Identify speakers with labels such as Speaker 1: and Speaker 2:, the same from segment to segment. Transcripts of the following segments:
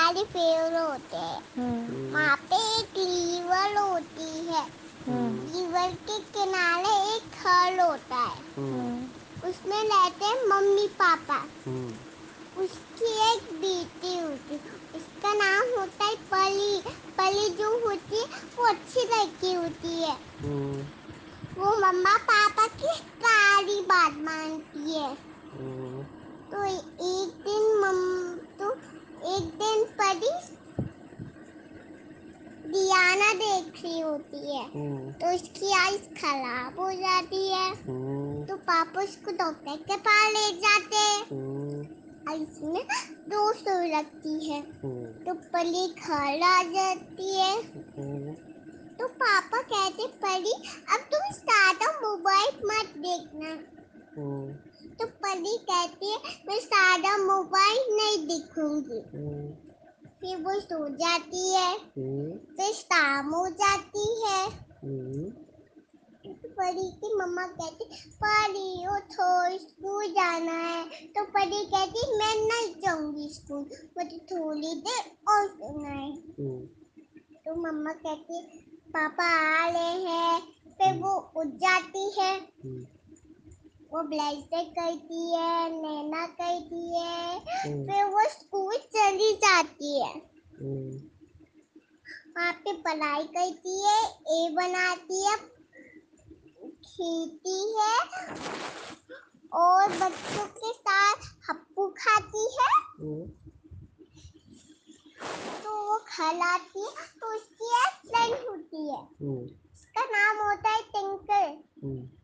Speaker 1: बड़े पेड़ होते हैं।
Speaker 2: हम्म,
Speaker 1: वहाँ पे एक लीवर होती है।
Speaker 2: हम्म,
Speaker 1: लीवर के किनारे एक खल होता है।
Speaker 2: हम्म,
Speaker 1: उसमें रहते हैं मम्मी पापा। उसकी एक बेटी होती उसका नाम होता है पली। पली जो होती है वो अच्छी लड़की होती है। वो मम्मा पापा की सारी बात मानती है। तो एक दिन मम तो एक दिन परी रही होती है।
Speaker 3: हम्म,
Speaker 1: तो उसकी आइस खराब हो जाती है।
Speaker 3: हम्म,
Speaker 1: तो पापा उसको डॉक्टर के पास ले जाते हैं।
Speaker 3: हम्म,
Speaker 1: और इसमें दो सौ लगती है।
Speaker 3: हम्म,
Speaker 1: तो पली घर आ जाती है।
Speaker 3: हम्म,
Speaker 1: तो पापा कहते परी अब तुम ज़्यादा मोबाइल मत देखना।
Speaker 3: हम्म,
Speaker 1: तो परी कहती है मैं ज़्यादा मोबाइल नहीं देखूँगी।
Speaker 3: हम्म,
Speaker 1: फिर वो सो जाती है।
Speaker 3: हम्म,
Speaker 1: फिर शाम हो जाती है।
Speaker 3: हम्म,
Speaker 1: तो परी की मम्मा कहती परी उठो स्कूल जाना है। तो परी कहती मैं नहीं जाऊँगी स्कूल मुझे थोड़ी देर और सोना है।
Speaker 3: हम्म,
Speaker 1: तो मम्मा कहती पापा आ रहे हैं। फिर वो उठ जाती है। वो ब्लेजर करती है नैना करती है
Speaker 3: हम्म,
Speaker 1: फिर वो स्कूल चली जाती है।
Speaker 3: हम्म,
Speaker 1: वहाँ पे पढ़ाई करती है ए बनाती है खेलती है और बच्चों के साथ हप्पू खाती है।
Speaker 3: हम्म,
Speaker 1: तो वो खिलाती है तो उसकी एक फ्रेंड होती है। उसका नाम होता है टिंकल।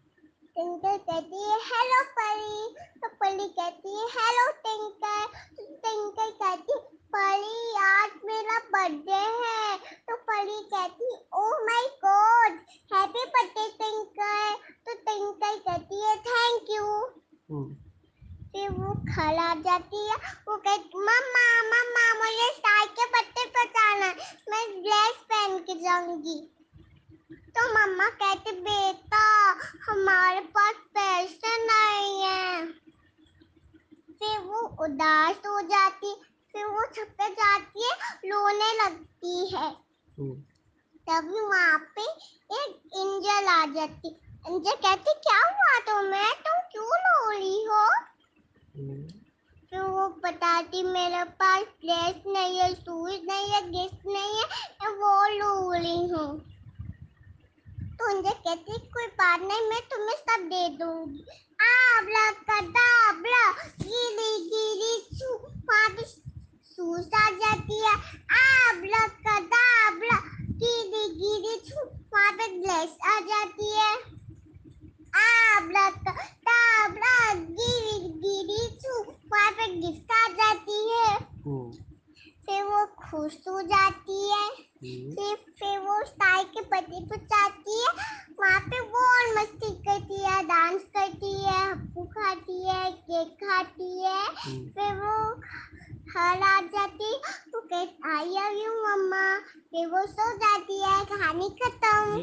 Speaker 1: टिंकल कहती है हेलो परी तो परी कहती है हेलो टिंकल तो टिंकल कहती परी आज मेरा बर्थडे है. तो परी कहती ओ my god happy birthday Tinkle तो टिंकल कहती है थैंक यू
Speaker 3: हम्म,
Speaker 1: फिर वो आ जाती है वो कहती मम्मा मम्मा मुझे साई के पत्ते पर जाना मैं ड्रेस पहन के जाऊँगी. तो मम्मा कहती बेटा हमारे पास पैसे नहीं है। फिर वो उदास हो जाती फिर वो छत पे जाती है रोने लगती है।
Speaker 3: हम्म,
Speaker 1: तभी वहाँ पे एक एंजल आ जाती। एंजल कहती क्या हुआ तुम्हें तुम क्यों रो रही हो?
Speaker 3: हम्म,
Speaker 1: फिर वो बताती मेरे पास ड्रेस नहीं है शूज़ नहीं है गिफ्ट नहीं है वो उनसे कहती कोई बात नहीं मैं तुम्हें सब दे दूँगी। आबला कदाबला गिरी गिरी छू वहाँ पे सूस आ जाती है आबला कदाबला गिरी गिरी छू वहाँ पे ग्लेस आ जाती है आबला कदाबला गिरी गिरी छू वहाँ पे गिफ्ट आ जाती है
Speaker 3: हम्म,
Speaker 1: फिर वो खुश हो जाती है।
Speaker 3: हम्म,
Speaker 1: फिर फिर वो साई के पति पर जाती है। वहाँ पे वो और मस्ती करती है डांस करती है हप्पू खाती है केक खाती है।
Speaker 3: हम्म,
Speaker 1: फिर वो घर आ जाती वो कहती आई लव यू मम्मा। फिर वो सो जाती है। कहानी खत्म।